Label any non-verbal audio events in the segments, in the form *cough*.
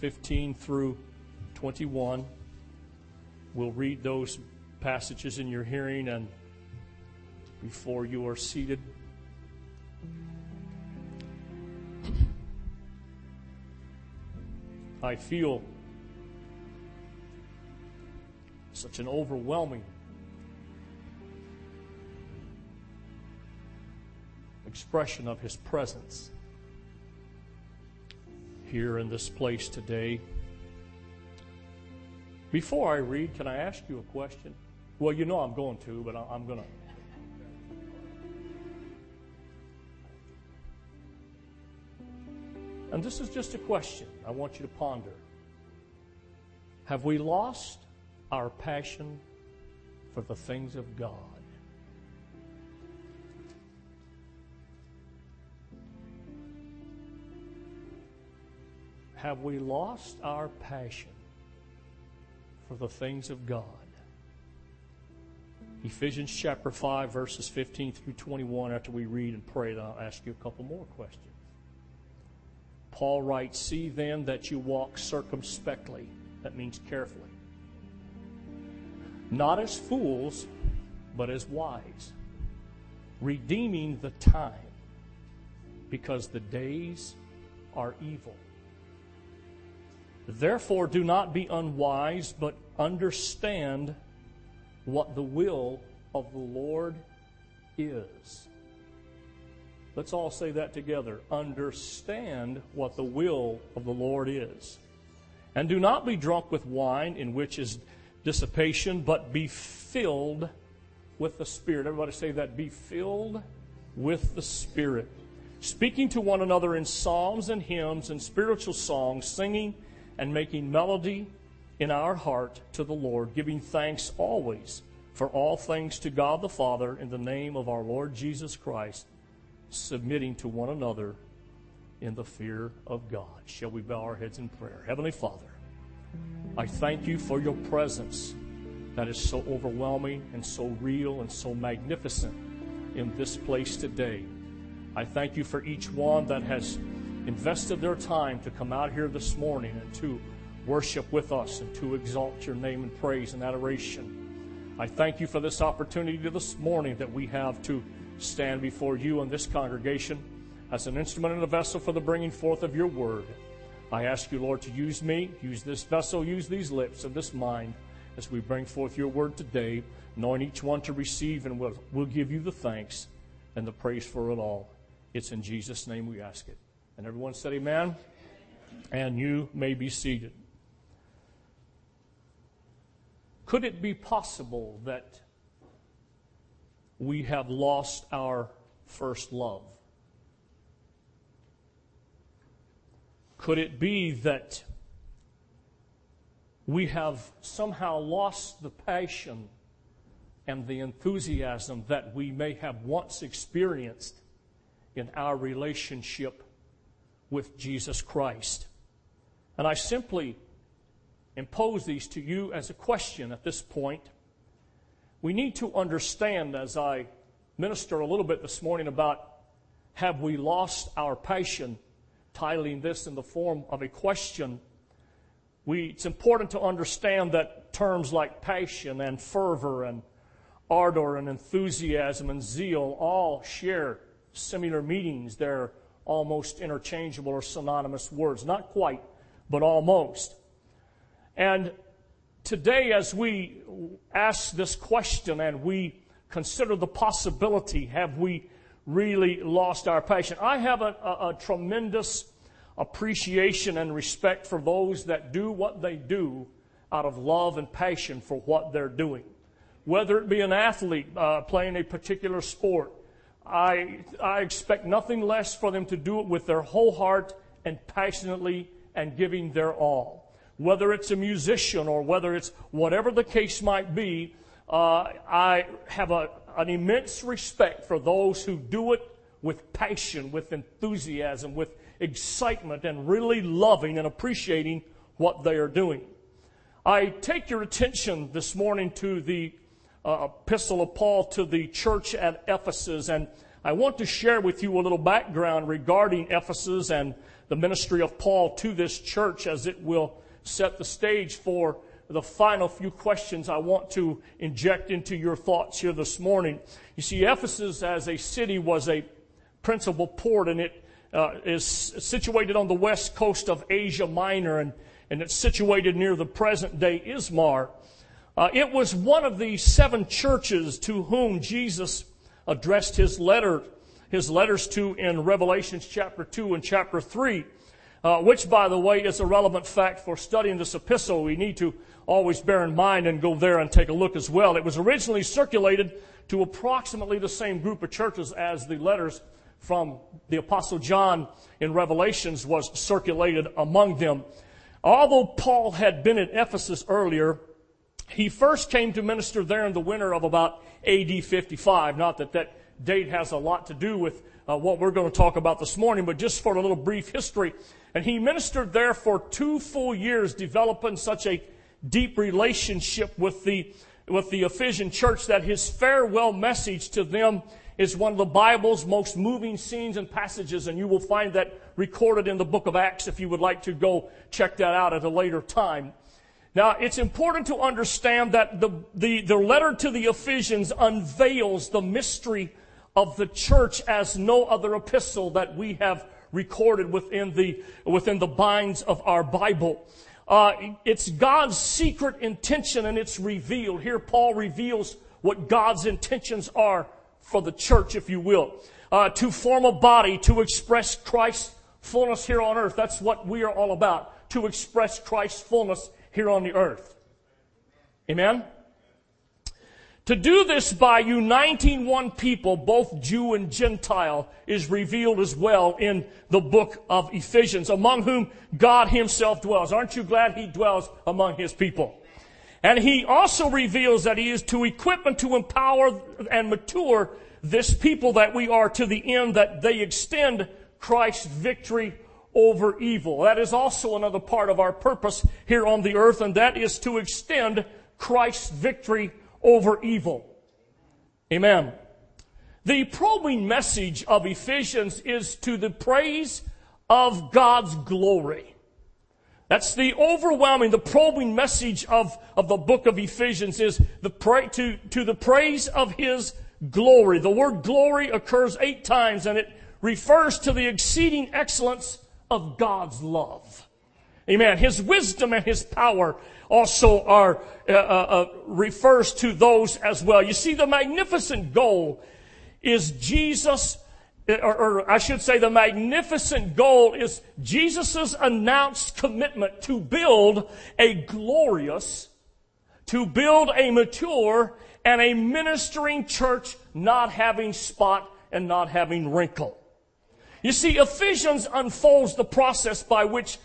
15 through 21. We'll read those passages in your hearing and before you are seated. I feel such an overwhelming expression of His presence here in this place today. Before I read, can I ask you a question? Well, you know I'm going to, but I'm going to. And this is just a question I want you to ponder. Have we lost our passion for the things of God? Have we lost our passion for the things of God? Ephesians chapter 5, verses 15 through 21. After we read and pray, I'll ask you a couple more questions. Paul writes, See then that you walk circumspectly. That means carefully. Not as fools, but as wise, redeeming the time, because the days are evil. Therefore, do not be unwise, but understand what the will of the Lord is. Let's all say that together. Understand what the will of the Lord is. And do not be drunk with wine, in which is dissipation, but be filled with the Spirit. Everybody say that. Be filled with the Spirit. Speaking to one another in psalms and hymns and spiritual songs, singing and making melody in our heart to the Lord, giving thanks always for all things to God the Father in the name of our Lord Jesus Christ submitting to one another in the fear of God. Shall we bow our heads in prayer? Heavenly Father, I thank you for your presence that is so overwhelming and so real and so magnificent in this place today. I thank you for each one that has invested their time to come out here this morning and to worship with us and to exalt your name in praise and adoration. I thank you for this opportunity this morning that we have to stand before you and this congregation as an instrument and a vessel for the bringing forth of your word. I ask you, Lord, to use me, use this vessel, use these lips and this mind as we bring forth your word today, knowing each one to receive, and we'll, we'll give you the thanks and the praise for it all. It's in Jesus' name we ask it. And everyone said, Amen. And you may be seated. Could it be possible that we have lost our first love? Could it be that we have somehow lost the passion and the enthusiasm that we may have once experienced in our relationship with Jesus Christ? And I simply impose these to you as a question at this point we need to understand as I minister a little bit this morning about have we lost our passion, titling this in the form of a question. We, it's important to understand that terms like passion and fervor and ardor and enthusiasm and zeal all share similar meanings. They're almost interchangeable or synonymous words. Not quite, but almost. And today, as we ask this question and we consider the possibility, have we really lost our passion? I have a, a, a tremendous appreciation and respect for those that do what they do out of love and passion for what they're doing. Whether it be an athlete uh, playing a particular sport, I, I expect nothing less for them to do it with their whole heart and passionately and giving their all whether it's a musician or whether it's whatever the case might be, uh, I have a, an immense respect for those who do it with passion, with enthusiasm, with excitement, and really loving and appreciating what they are doing. I take your attention this morning to the uh, epistle of Paul to the church at Ephesus, and I want to share with you a little background regarding Ephesus and the ministry of Paul to this church as it will set the stage for the final few questions I want to inject into your thoughts here this morning. You see, Ephesus as a city was a principal port and it uh, is situated on the west coast of Asia Minor and, and it's situated near the present day Izmir. Uh, it was one of the seven churches to whom Jesus addressed his letter, his letters to in Revelations chapter 2 and chapter 3. Uh, which, by the way, is a relevant fact for studying this epistle. We need to always bear in mind and go there and take a look as well. It was originally circulated to approximately the same group of churches as the letters from the Apostle John in Revelations was circulated among them. Although Paul had been at Ephesus earlier, he first came to minister there in the winter of about AD 55. Not that that date has a lot to do with uh, what we're going to talk about this morning, but just for a little brief history. And he ministered there for two full years, developing such a deep relationship with the, with the Ephesian church that his farewell message to them is one of the Bible's most moving scenes and passages, and you will find that recorded in the book of Acts if you would like to go check that out at a later time. Now, it's important to understand that the, the, the letter to the Ephesians unveils the mystery of the church as no other epistle that we have recorded within the, within the binds of our Bible. Uh, it's God's secret intention and it's revealed. Here, Paul reveals what God's intentions are for the church, if you will. Uh, to form a body, to express Christ's fullness here on earth. That's what we are all about. To express Christ's fullness here on the earth. Amen? To do this by uniting one people, both Jew and Gentile, is revealed as well in the book of Ephesians, among whom God himself dwells. Aren't you glad he dwells among his people? And he also reveals that he is to equip and to empower and mature this people that we are to the end that they extend Christ's victory over evil. That is also another part of our purpose here on the earth, and that is to extend Christ's victory over evil. Amen. The probing message of Ephesians is to the praise of God's glory. That's the overwhelming, the probing message of, of the book of Ephesians is the pra- to, to the praise of His glory. The word glory occurs eight times and it refers to the exceeding excellence of God's love. Amen. His wisdom and His power also are, uh, uh, uh, refers to those as well. You see, the magnificent goal is Jesus, uh, or, or I should say the magnificent goal is Jesus' announced commitment to build a glorious, to build a mature and a ministering church not having spot and not having wrinkle. You see, Ephesians unfolds the process by which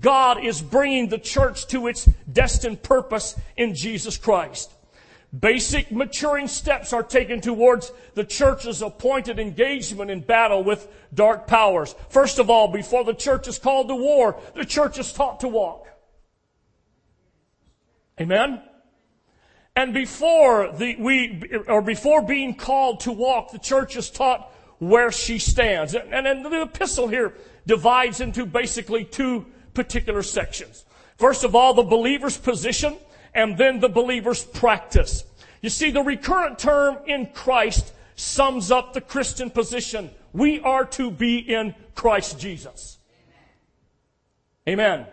God is bringing the church to its destined purpose in Jesus Christ. Basic maturing steps are taken towards the church's appointed engagement in battle with dark powers. First of all, before the church is called to war, the church is taught to walk. Amen? And before the, we, or before being called to walk, the church is taught where she stands. And, and the epistle here divides into basically two particular sections. First of all, the believer's position and then the believer's practice. You see, the recurrent term in Christ sums up the Christian position. We are to be in Christ Jesus. Amen.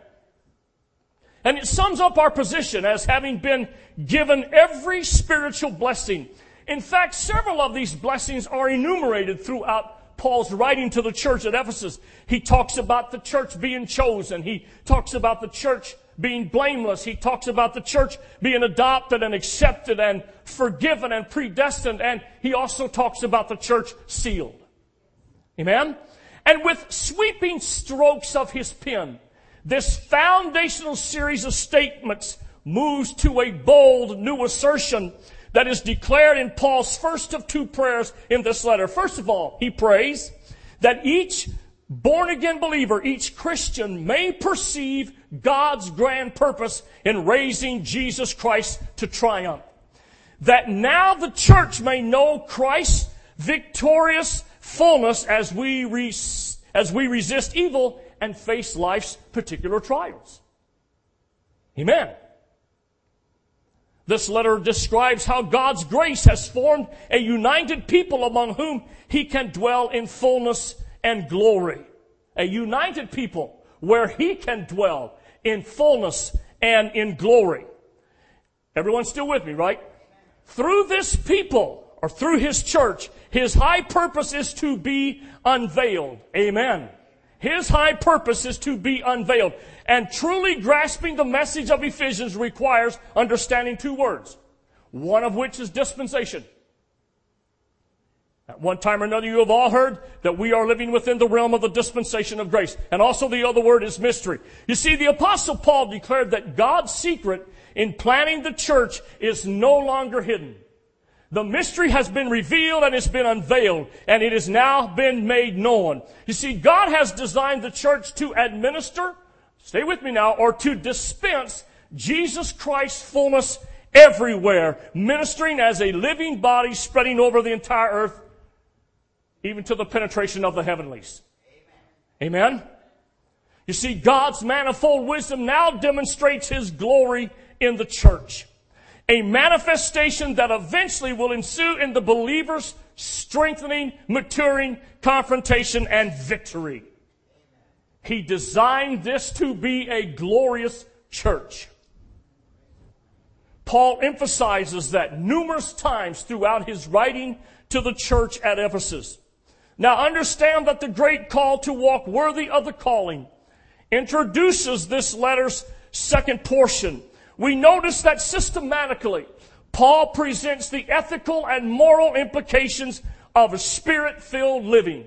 And it sums up our position as having been given every spiritual blessing. In fact, several of these blessings are enumerated throughout Paul's writing to the church at Ephesus, he talks about the church being chosen. He talks about the church being blameless. He talks about the church being adopted and accepted and forgiven and predestined. And he also talks about the church sealed. Amen? And with sweeping strokes of his pen, this foundational series of statements moves to a bold new assertion that is declared in Paul's first of two prayers in this letter. First of all, he prays that each born again believer, each Christian may perceive God's grand purpose in raising Jesus Christ to triumph. That now the church may know Christ's victorious fullness as we, as we resist evil and face life's particular trials. Amen. This letter describes how God's grace has formed a united people among whom he can dwell in fullness and glory. A united people where he can dwell in fullness and in glory. Everyone still with me, right? Through this people, or through his church, his high purpose is to be unveiled. Amen. His high purpose is to be unveiled. And truly grasping the message of Ephesians requires understanding two words. One of which is dispensation. At one time or another, you have all heard that we are living within the realm of the dispensation of grace. And also the other word is mystery. You see, the apostle Paul declared that God's secret in planning the church is no longer hidden. The mystery has been revealed and it's been unveiled and it has now been made known. You see, God has designed the church to administer, stay with me now, or to dispense Jesus Christ's fullness everywhere, ministering as a living body spreading over the entire earth, even to the penetration of the heavenlies. Amen. Amen? You see, God's manifold wisdom now demonstrates His glory in the church a manifestation that eventually will ensue in the believer's strengthening, maturing, confrontation, and victory. He designed this to be a glorious church. Paul emphasizes that numerous times throughout his writing to the church at Ephesus. Now understand that the great call to walk worthy of the calling introduces this letter's second portion we notice that systematically, Paul presents the ethical and moral implications of a spirit-filled living.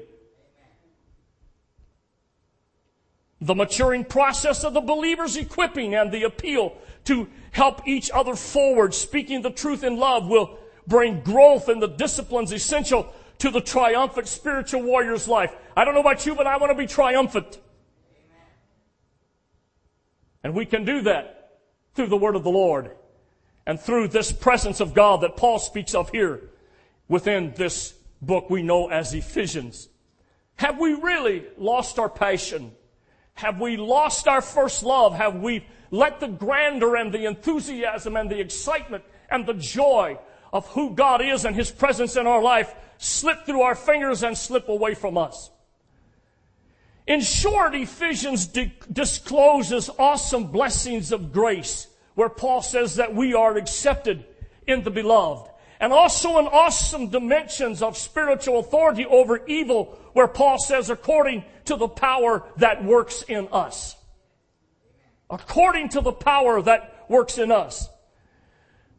The maturing process of the believer's equipping and the appeal to help each other forward, speaking the truth in love, will bring growth in the disciplines essential to the triumphant spiritual warrior's life. I don't know about you, but I want to be triumphant. And we can do that through the word of the Lord and through this presence of God that Paul speaks of here within this book we know as Ephesians. Have we really lost our passion? Have we lost our first love? Have we let the grandeur and the enthusiasm and the excitement and the joy of who God is and His presence in our life slip through our fingers and slip away from us? In short, Ephesians di- discloses awesome blessings of grace where Paul says that we are accepted in the beloved. And also in awesome dimensions of spiritual authority over evil where Paul says according to the power that works in us. According to the power that works in us.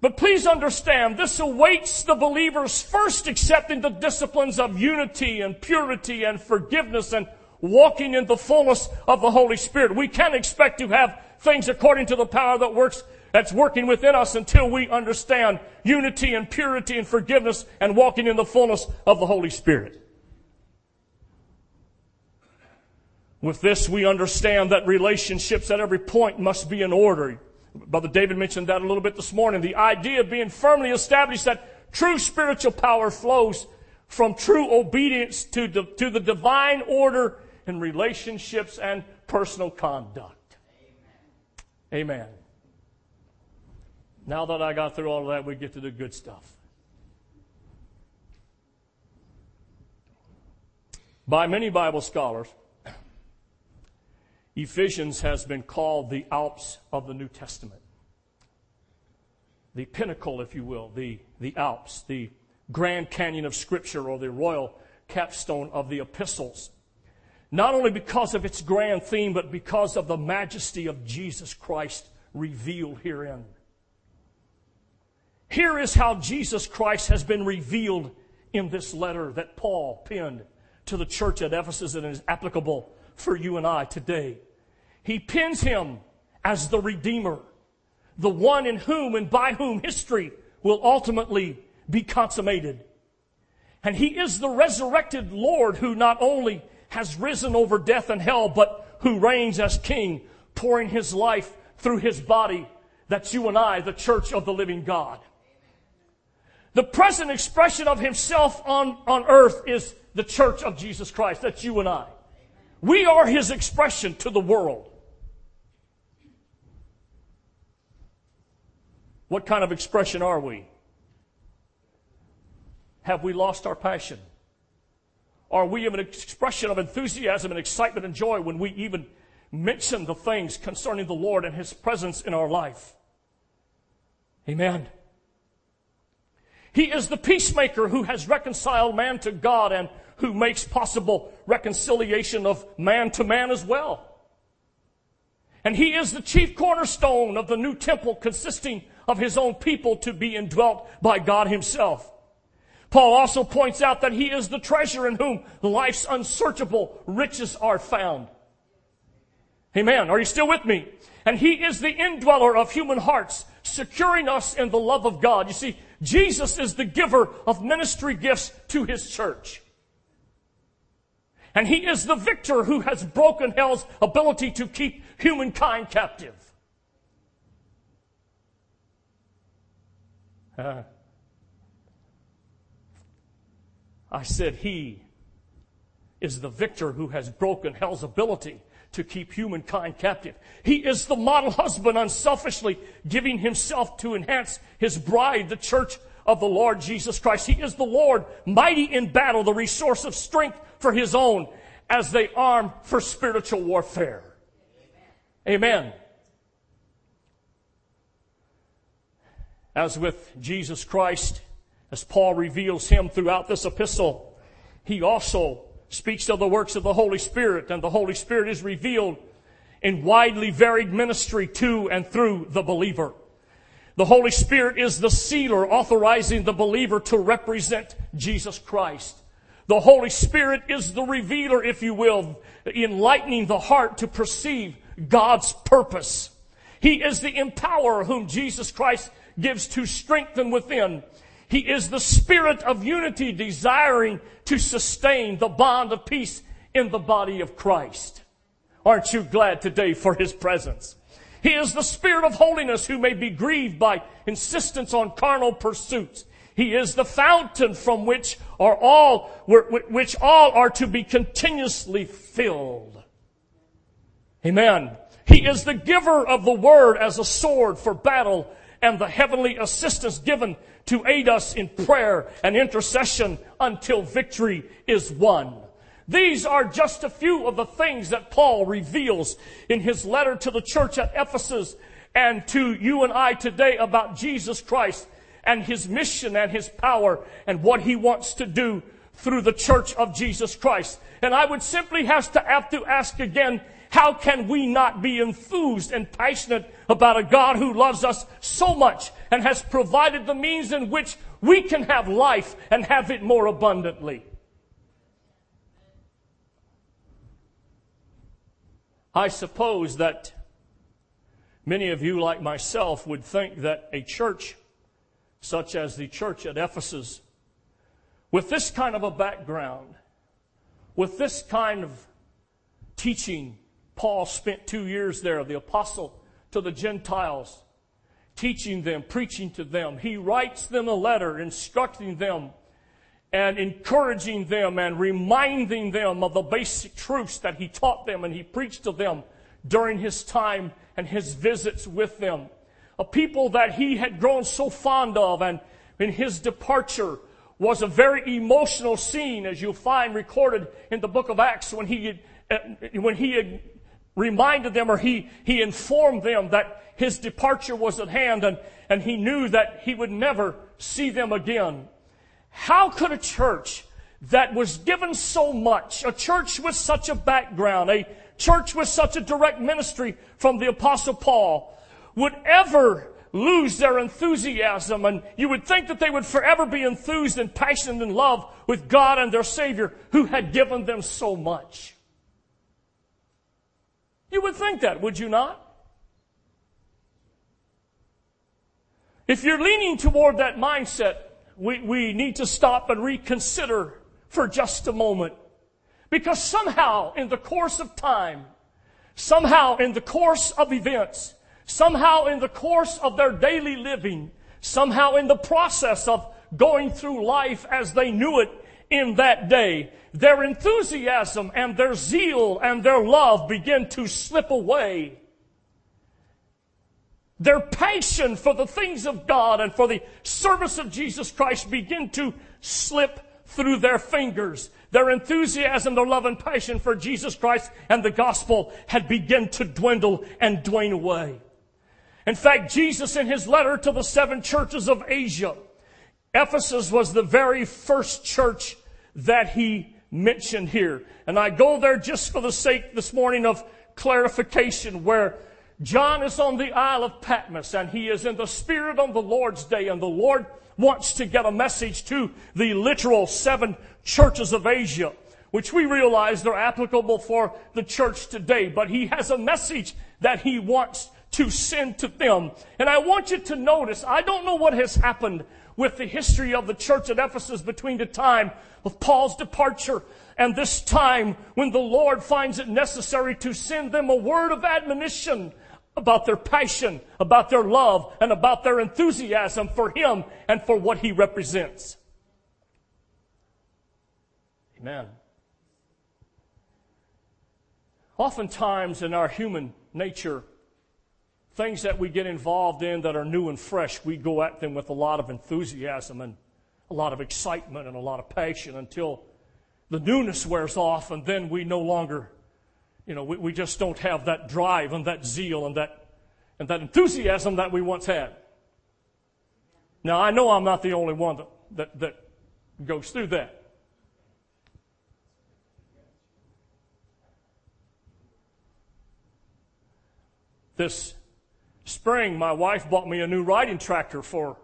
But please understand, this awaits the believers first accepting the disciplines of unity and purity and forgiveness and walking in the fullness of the Holy Spirit. We can't expect to have things according to the power that works, that's working within us until we understand unity and purity and forgiveness and walking in the fullness of the Holy Spirit. With this, we understand that relationships at every point must be in order. Brother David mentioned that a little bit this morning. The idea of being firmly established that true spiritual power flows from true obedience to, the, to the divine order in relationships and personal conduct. Amen. Amen. Now that I got through all of that, we get to the good stuff. By many Bible scholars, *coughs* Ephesians has been called the Alps of the New Testament. The pinnacle, if you will, the, the Alps, the Grand Canyon of Scripture, or the royal capstone of the epistles. Not only because of its grand theme, but because of the majesty of Jesus Christ revealed herein. Here is how Jesus Christ has been revealed in this letter that Paul penned to the church at Ephesus and is applicable for you and I today. He pins him as the Redeemer, the one in whom and by whom history will ultimately be consummated. And he is the resurrected Lord who not only has risen over death and hell, but who reigns as king, pouring his life through his body. That's you and I, the church of the living God. The present expression of himself on, on earth is the church of Jesus Christ. That's you and I. We are His expression to the world. What kind of expression are we? Have we lost our passion? Are we an expression of enthusiasm and excitement and joy when we even mention the things concerning the Lord and His presence in our life? Amen. He is the peacemaker who has reconciled man to God and who makes possible reconciliation of man to man as well. And he is the chief cornerstone of the new temple consisting of his own people to be indwelt by God himself. Paul also points out that he is the treasure in whom life's unsearchable riches are found. Amen. Are you still with me? And he is the indweller of human hearts, securing us in the love of God. You see, Jesus is the giver of ministry gifts to his church. And he is the victor who has broken hell's ability to keep humankind captive. Uh, I said he is the victor who has broken hell's ability to keep humankind captive. He is the model husband unselfishly giving himself to enhance his bride, the church of the Lord Jesus Christ. He is the Lord, mighty in battle, the resource of strength for his own as they arm for spiritual warfare. Amen. As with Jesus Christ, as Paul reveals him throughout this epistle, he also speaks of the works of the Holy Spirit, and the Holy Spirit is revealed in widely varied ministry to and through the believer. The Holy Spirit is the sealer authorizing the believer to represent Jesus Christ. The Holy Spirit is the revealer, if you will, enlightening the heart to perceive God's purpose. He is the empowerer whom Jesus Christ gives to strengthen within he is the spirit of unity desiring to sustain the bond of peace in the body of Christ. Aren't you glad today for His presence? He is the spirit of holiness who may be grieved by insistence on carnal pursuits. He is the fountain from which are all, which all are to be continuously filled. Amen. He is the giver of the word as a sword for battle and the heavenly assistance given to aid us in prayer and intercession until victory is won. These are just a few of the things that Paul reveals in his letter to the church at Ephesus and to you and I today about Jesus Christ and his mission and his power and what he wants to do through the church of Jesus Christ. And I would simply have to have to ask again, how can we not be enthused and passionate about a God who loves us so much and has provided the means in which we can have life and have it more abundantly? I suppose that many of you, like myself, would think that a church such as the church at Ephesus, with this kind of a background, with this kind of teaching, Paul spent two years there, the apostle to the Gentiles, teaching them, preaching to them. He writes them a letter instructing them and encouraging them and reminding them of the basic truths that he taught them and he preached to them during his time and his visits with them. A people that he had grown so fond of and in his departure was a very emotional scene as you'll find recorded in the book of Acts when he when he reminded them or he, he informed them that his departure was at hand and, and he knew that he would never see them again. How could a church that was given so much, a church with such a background, a church with such a direct ministry from the apostle Paul, would ever lose their enthusiasm and you would think that they would forever be enthused and passionate in love with God and their Savior who had given them so much. You would think that, would you not? If you're leaning toward that mindset, we, we need to stop and reconsider for just a moment. Because somehow in the course of time, somehow in the course of events, somehow in the course of their daily living, somehow in the process of going through life as they knew it in that day, their enthusiasm and their zeal and their love begin to slip away. Their passion for the things of God and for the service of Jesus Christ begin to slip through their fingers. Their enthusiasm, their love and passion for Jesus Christ and the gospel had begun to dwindle and dwindle away. In fact, Jesus in his letter to the seven churches of Asia, Ephesus was the very first church that he mentioned here. And I go there just for the sake this morning of clarification where John is on the Isle of Patmos and he is in the Spirit on the Lord's day and the Lord wants to get a message to the literal seven churches of Asia, which we realize they're applicable for the church today. But he has a message that he wants to send to them. And I want you to notice, I don't know what has happened with the history of the church at Ephesus between the time of Paul's departure and this time when the Lord finds it necessary to send them a word of admonition about their passion, about their love, and about their enthusiasm for Him and for what He represents. Amen. Oftentimes in our human nature, things that we get involved in that are new and fresh, we go at them with a lot of enthusiasm and a lot of excitement and a lot of passion until the newness wears off and then we no longer, you know, we, we just don't have that drive and that zeal and that, and that enthusiasm that we once had. Now, I know I'm not the only one that, that, that goes through that. This spring, my wife bought me a new riding tractor for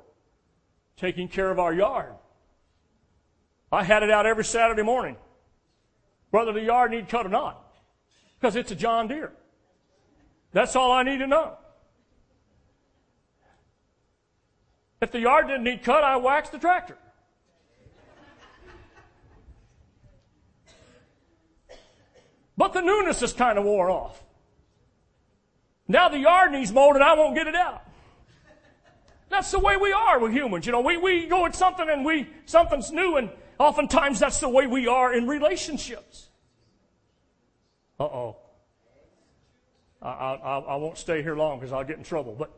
taking care of our yard. I had it out every Saturday morning, whether the yard need cut or not, because it's a John Deere. That's all I need to know. If the yard didn't need cut, I waxed the tractor. But the newness is kind of wore off. Now the yard needs mowed and I won't get it out. That's the way we are with humans. You know, we, we go at something and we, something's new and oftentimes that's the way we are in relationships. Uh oh. I, I, I won't stay here long because I'll get in trouble. But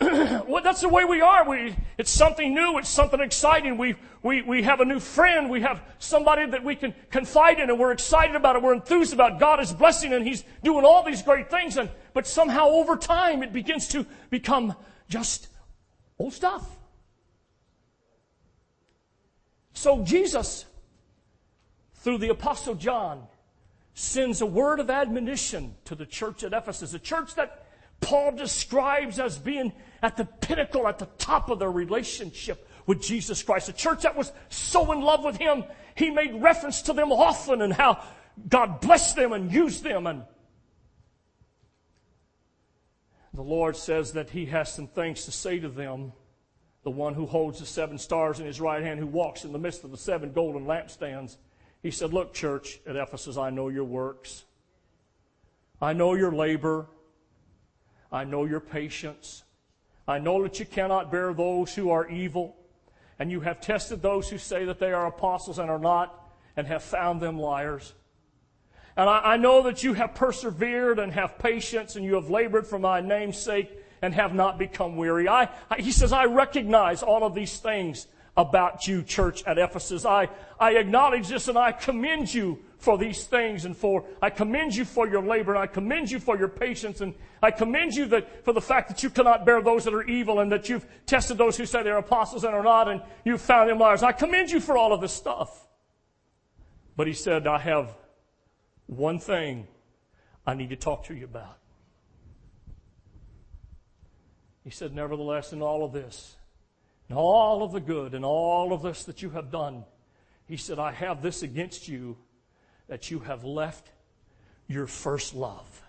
*clears throat* well, that's the way we are. We, it's something new. It's something exciting. We, we, we have a new friend. We have somebody that we can confide in and we're excited about it. We're enthused about God is blessing and He's doing all these great things. And, but somehow over time it begins to become just old stuff. So Jesus, through the apostle John, sends a word of admonition to the church at Ephesus, a church that Paul describes as being at the pinnacle, at the top of their relationship with Jesus Christ. A church that was so in love with Him, he made reference to them often and how God blessed them and used them. And the Lord says that He has some things to say to them. The one who holds the seven stars in his right hand, who walks in the midst of the seven golden lampstands. He said, Look, church at Ephesus, I know your works. I know your labor. I know your patience. I know that you cannot bear those who are evil, and you have tested those who say that they are apostles and are not, and have found them liars. And I, I know that you have persevered and have patience, and you have labored for my name's sake and have not become weary. I, I, he says, I recognize all of these things about you, church at Ephesus. I, I acknowledge this and I commend you for these things and for, I commend you for your labor and I commend you for your patience and I commend you that, for the fact that you cannot bear those that are evil and that you've tested those who say they're apostles and are not and you've found them liars. I commend you for all of this stuff. But he said, I have one thing I need to talk to you about. He said, nevertheless, in all of this, in all of the good in all of this that you have done, he said, I have this against you that you have left your first love.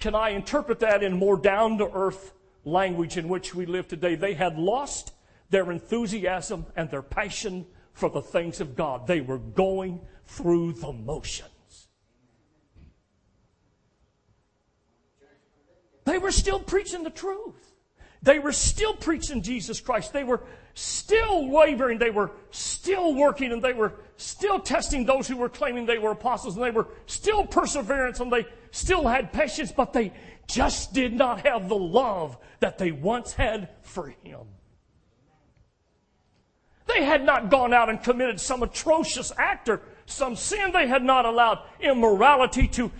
Can I interpret that in more down to earth language in which we live today? They had lost their enthusiasm and their passion for the things of God. They were going through the motions. They were still preaching the truth. They were still preaching Jesus Christ. They were still wavering. They were still working and they were still testing those who were claiming they were apostles and they were still perseverance and they still had patience, but they just did not have the love that they once had for Him. They had not gone out and committed some atrocious act or some sin. They had not allowed immorality to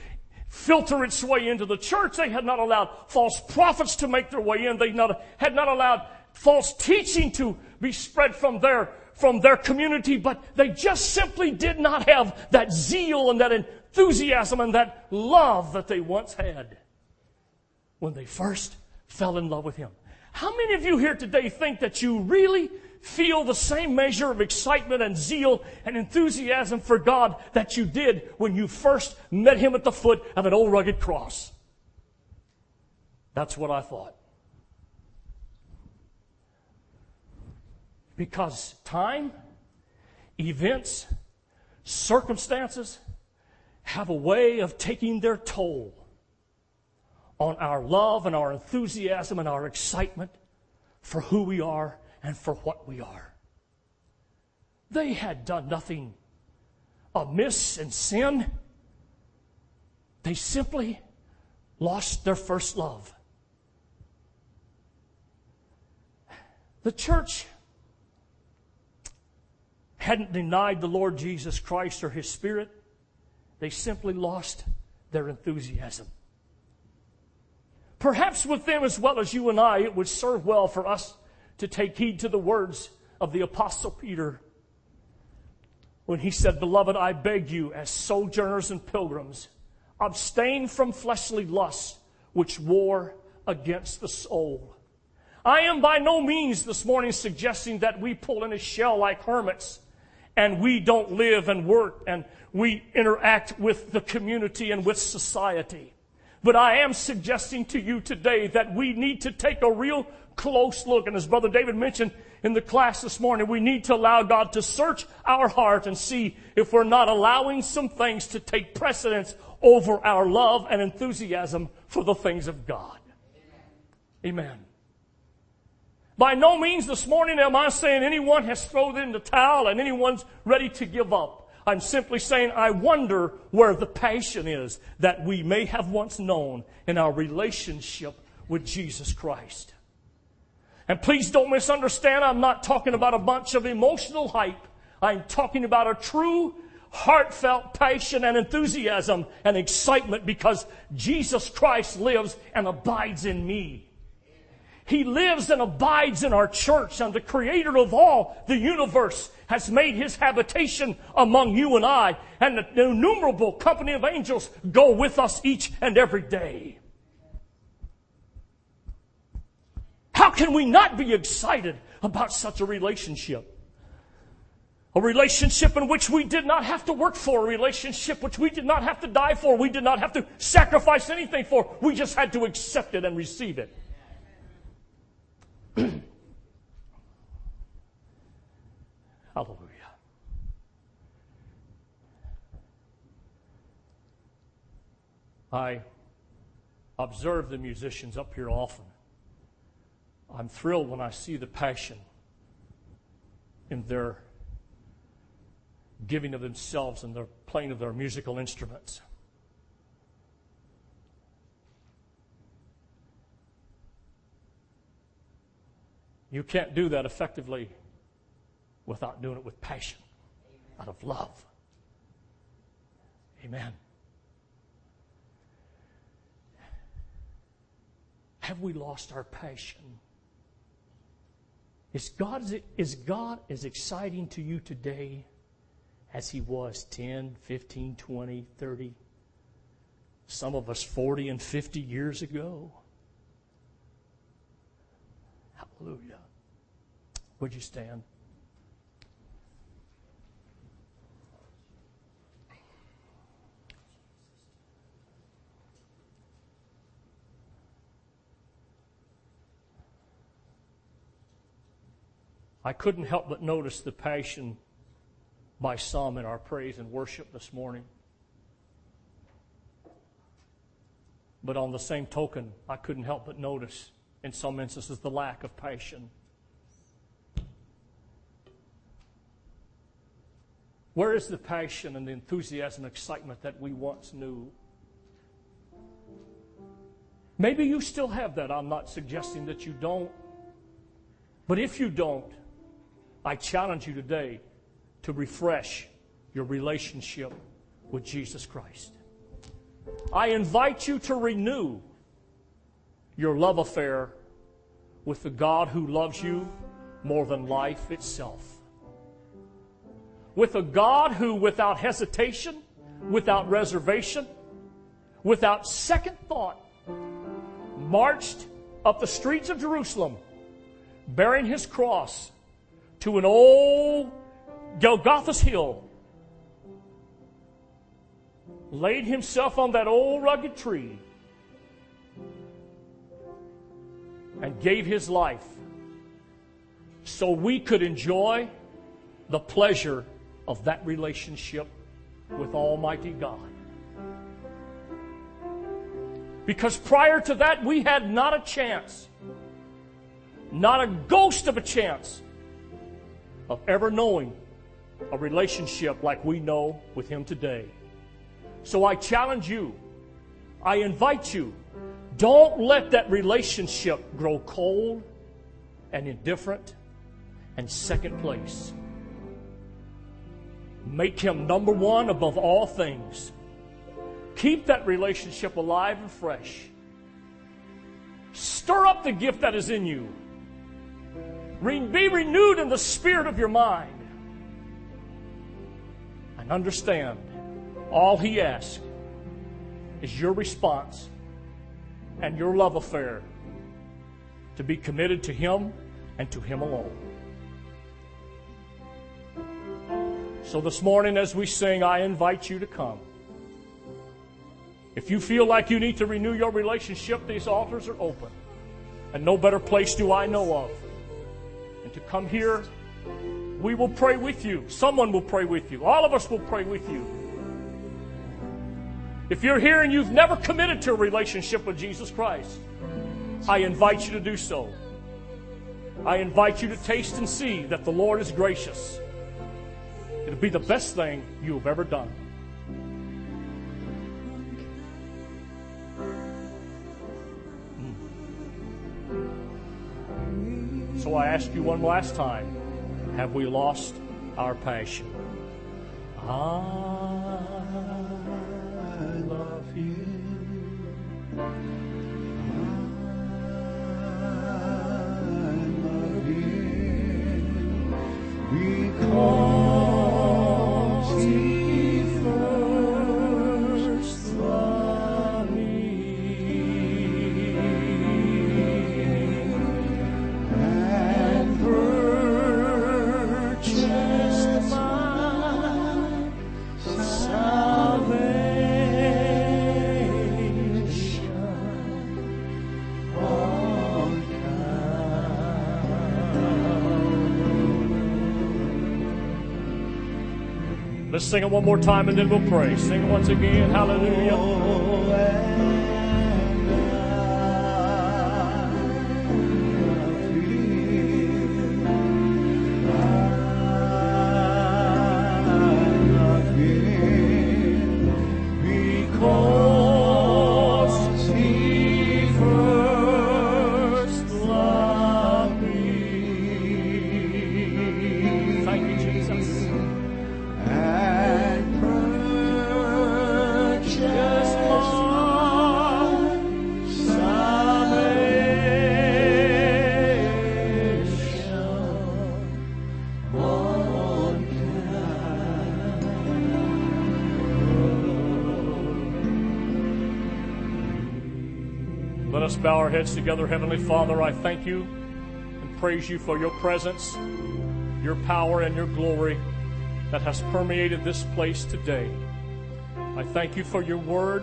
filter its way into the church. They had not allowed false prophets to make their way in. They not, had not allowed false teaching to be spread from their, from their community, but they just simply did not have that zeal and that enthusiasm and that love that they once had when they first fell in love with Him. How many of you here today think that you really feel the same measure of excitement and zeal and enthusiasm for God that you did when you first met Him at the foot of an old rugged cross. That's what I thought. Because time, events, circumstances have a way of taking their toll on our love and our enthusiasm and our excitement for who we are and for what we are. They had done nothing amiss in sin. They simply lost their first love. The church hadn't denied the Lord Jesus Christ or His Spirit. They simply lost their enthusiasm. Perhaps with them as well as you and I, it would serve well for us to take heed to the words of the apostle Peter when he said, Beloved, I beg you as sojourners and pilgrims, abstain from fleshly lusts which war against the soul. I am by no means this morning suggesting that we pull in a shell like hermits and we don't live and work and we interact with the community and with society. But I am suggesting to you today that we need to take a real close look. And as Brother David mentioned in the class this morning, we need to allow God to search our heart and see if we're not allowing some things to take precedence over our love and enthusiasm for the things of God. Amen. By no means this morning am I saying anyone has thrown in the towel and anyone's ready to give up. I'm simply saying I wonder where the passion is that we may have once known in our relationship with Jesus Christ. And please don't misunderstand, I'm not talking about a bunch of emotional hype. I'm talking about a true, heartfelt passion and enthusiasm and excitement because Jesus Christ lives and abides in me. He lives and abides in our church, and the creator of all the universe has made his habitation among you and I, and the innumerable company of angels go with us each and every day. How can we not be excited about such a relationship? A relationship in which we did not have to work for, a relationship which we did not have to die for, we did not have to sacrifice anything for, we just had to accept it and receive it. *clears throat* Hallelujah. I observe the musicians up here often. I'm thrilled when I see the passion in their giving of themselves and their playing of their musical instruments. You can't do that effectively without doing it with passion, out of love. Amen. Have we lost our passion? Is God, is God as exciting to you today as He was 10, 15, 20, 30, some of us 40 and 50 years ago? Hallelujah. Would you stand? I couldn't help but notice the passion by some in our praise and worship this morning. But on the same token, I couldn't help but notice in some instances, the lack of passion. Where is the passion and the enthusiasm and excitement that we once knew? Maybe you still have that. I'm not suggesting that you don't. But if you don't, I challenge you today to refresh your relationship with Jesus Christ. I invite you to renew your love affair with the God who loves you more than life itself. With a God who, without hesitation, without reservation, without second thought, marched up the streets of Jerusalem bearing his cross to an old Golgotha's hill, laid himself on that old rugged tree, and gave his life so we could enjoy the pleasure of that relationship with Almighty God. Because prior to that, we had not a chance, not a ghost of a chance of ever knowing a relationship like we know with Him today. So I challenge you, I invite you, don't let that relationship grow cold and indifferent and second place. Make Him number one above all things. Keep that relationship alive and fresh. Stir up the gift that is in you. Be renewed in the spirit of your mind. And understand all He asks is your response and your love affair to be committed to Him and to Him alone. So this morning, as we sing, I invite you to come. If you feel like you need to renew your relationship, these altars are open. And no better place do I know of. And to come here, we will pray with you. Someone will pray with you. All of us will pray with you. If you're here and you've never committed to a relationship with Jesus Christ, I invite you to do so. I invite you to taste and see that the Lord is gracious. It'll be the best thing you have ever done. So I ask you one last time have we lost our passion? I love you. I love you Because Let's sing it one more time and then we'll pray. Sing it once again. Hallelujah. Oh, Us bow our heads together. Heavenly Father, I thank you and praise you for your presence, your power, and your glory that has permeated this place today. I thank you for your word.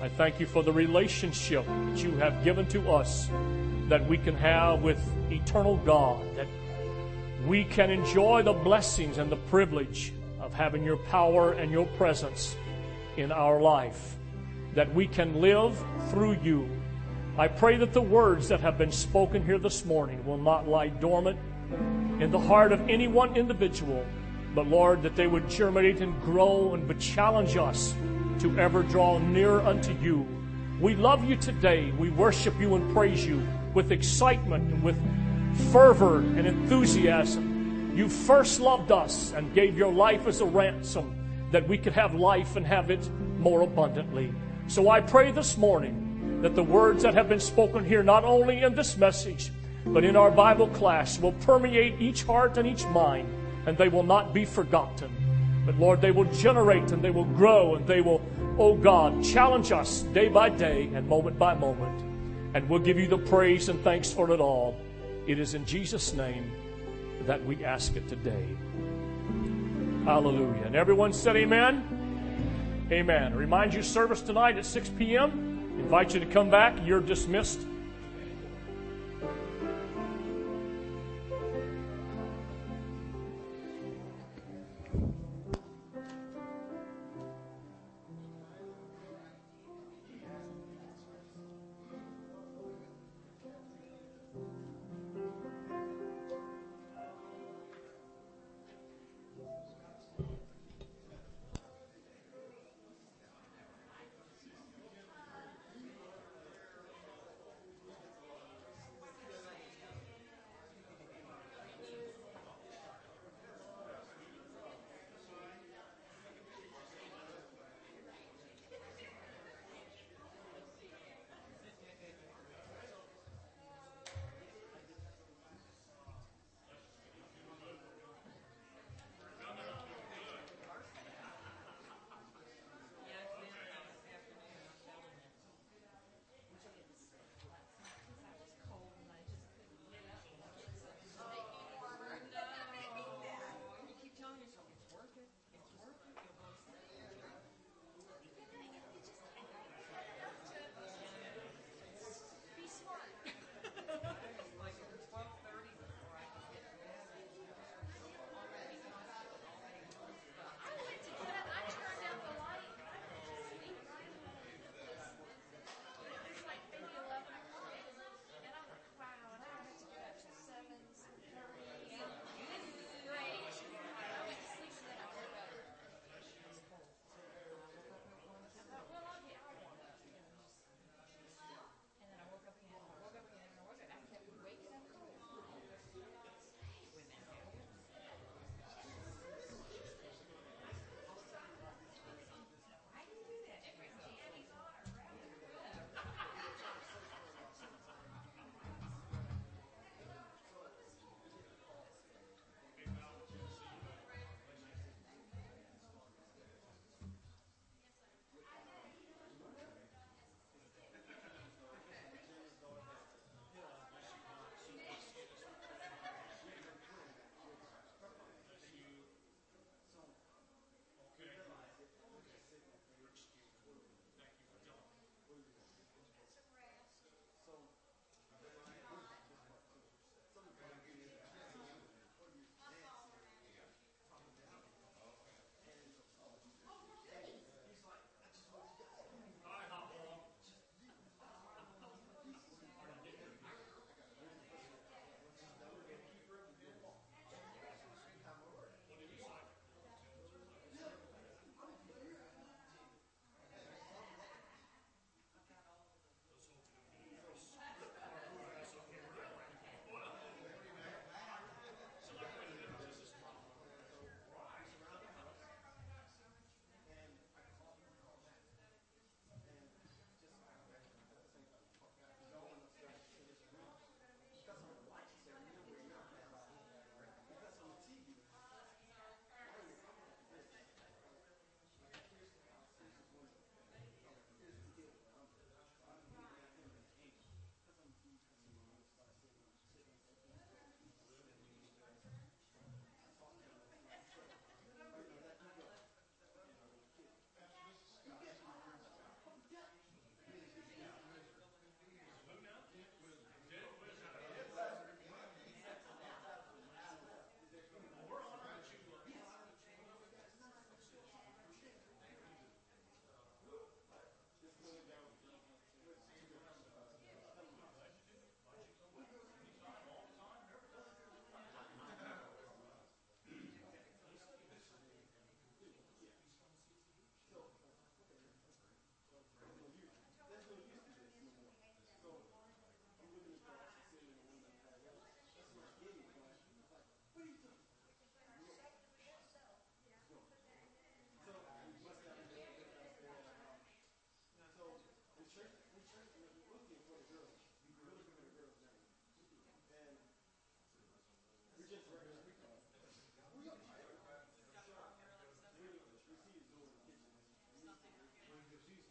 I thank you for the relationship that you have given to us that we can have with eternal God, that we can enjoy the blessings and the privilege of having your power and your presence in our life, that we can live through you I pray that the words that have been spoken here this morning will not lie dormant in the heart of any one individual, but Lord, that they would germinate and grow and challenge us to ever draw nearer unto you. We love you today. We worship you and praise you with excitement and with fervor and enthusiasm. You first loved us and gave your life as a ransom that we could have life and have it more abundantly. So I pray this morning that the words that have been spoken here, not only in this message, but in our Bible class, will permeate each heart and each mind, and they will not be forgotten. But Lord, they will generate and they will grow and they will, oh God, challenge us day by day and moment by moment. And we'll give you the praise and thanks for it all. It is in Jesus' name that we ask it today. Hallelujah. And everyone said, Amen. Amen. Remind you, service tonight at 6 p.m. Invite you to come back. You're dismissed.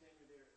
Continue there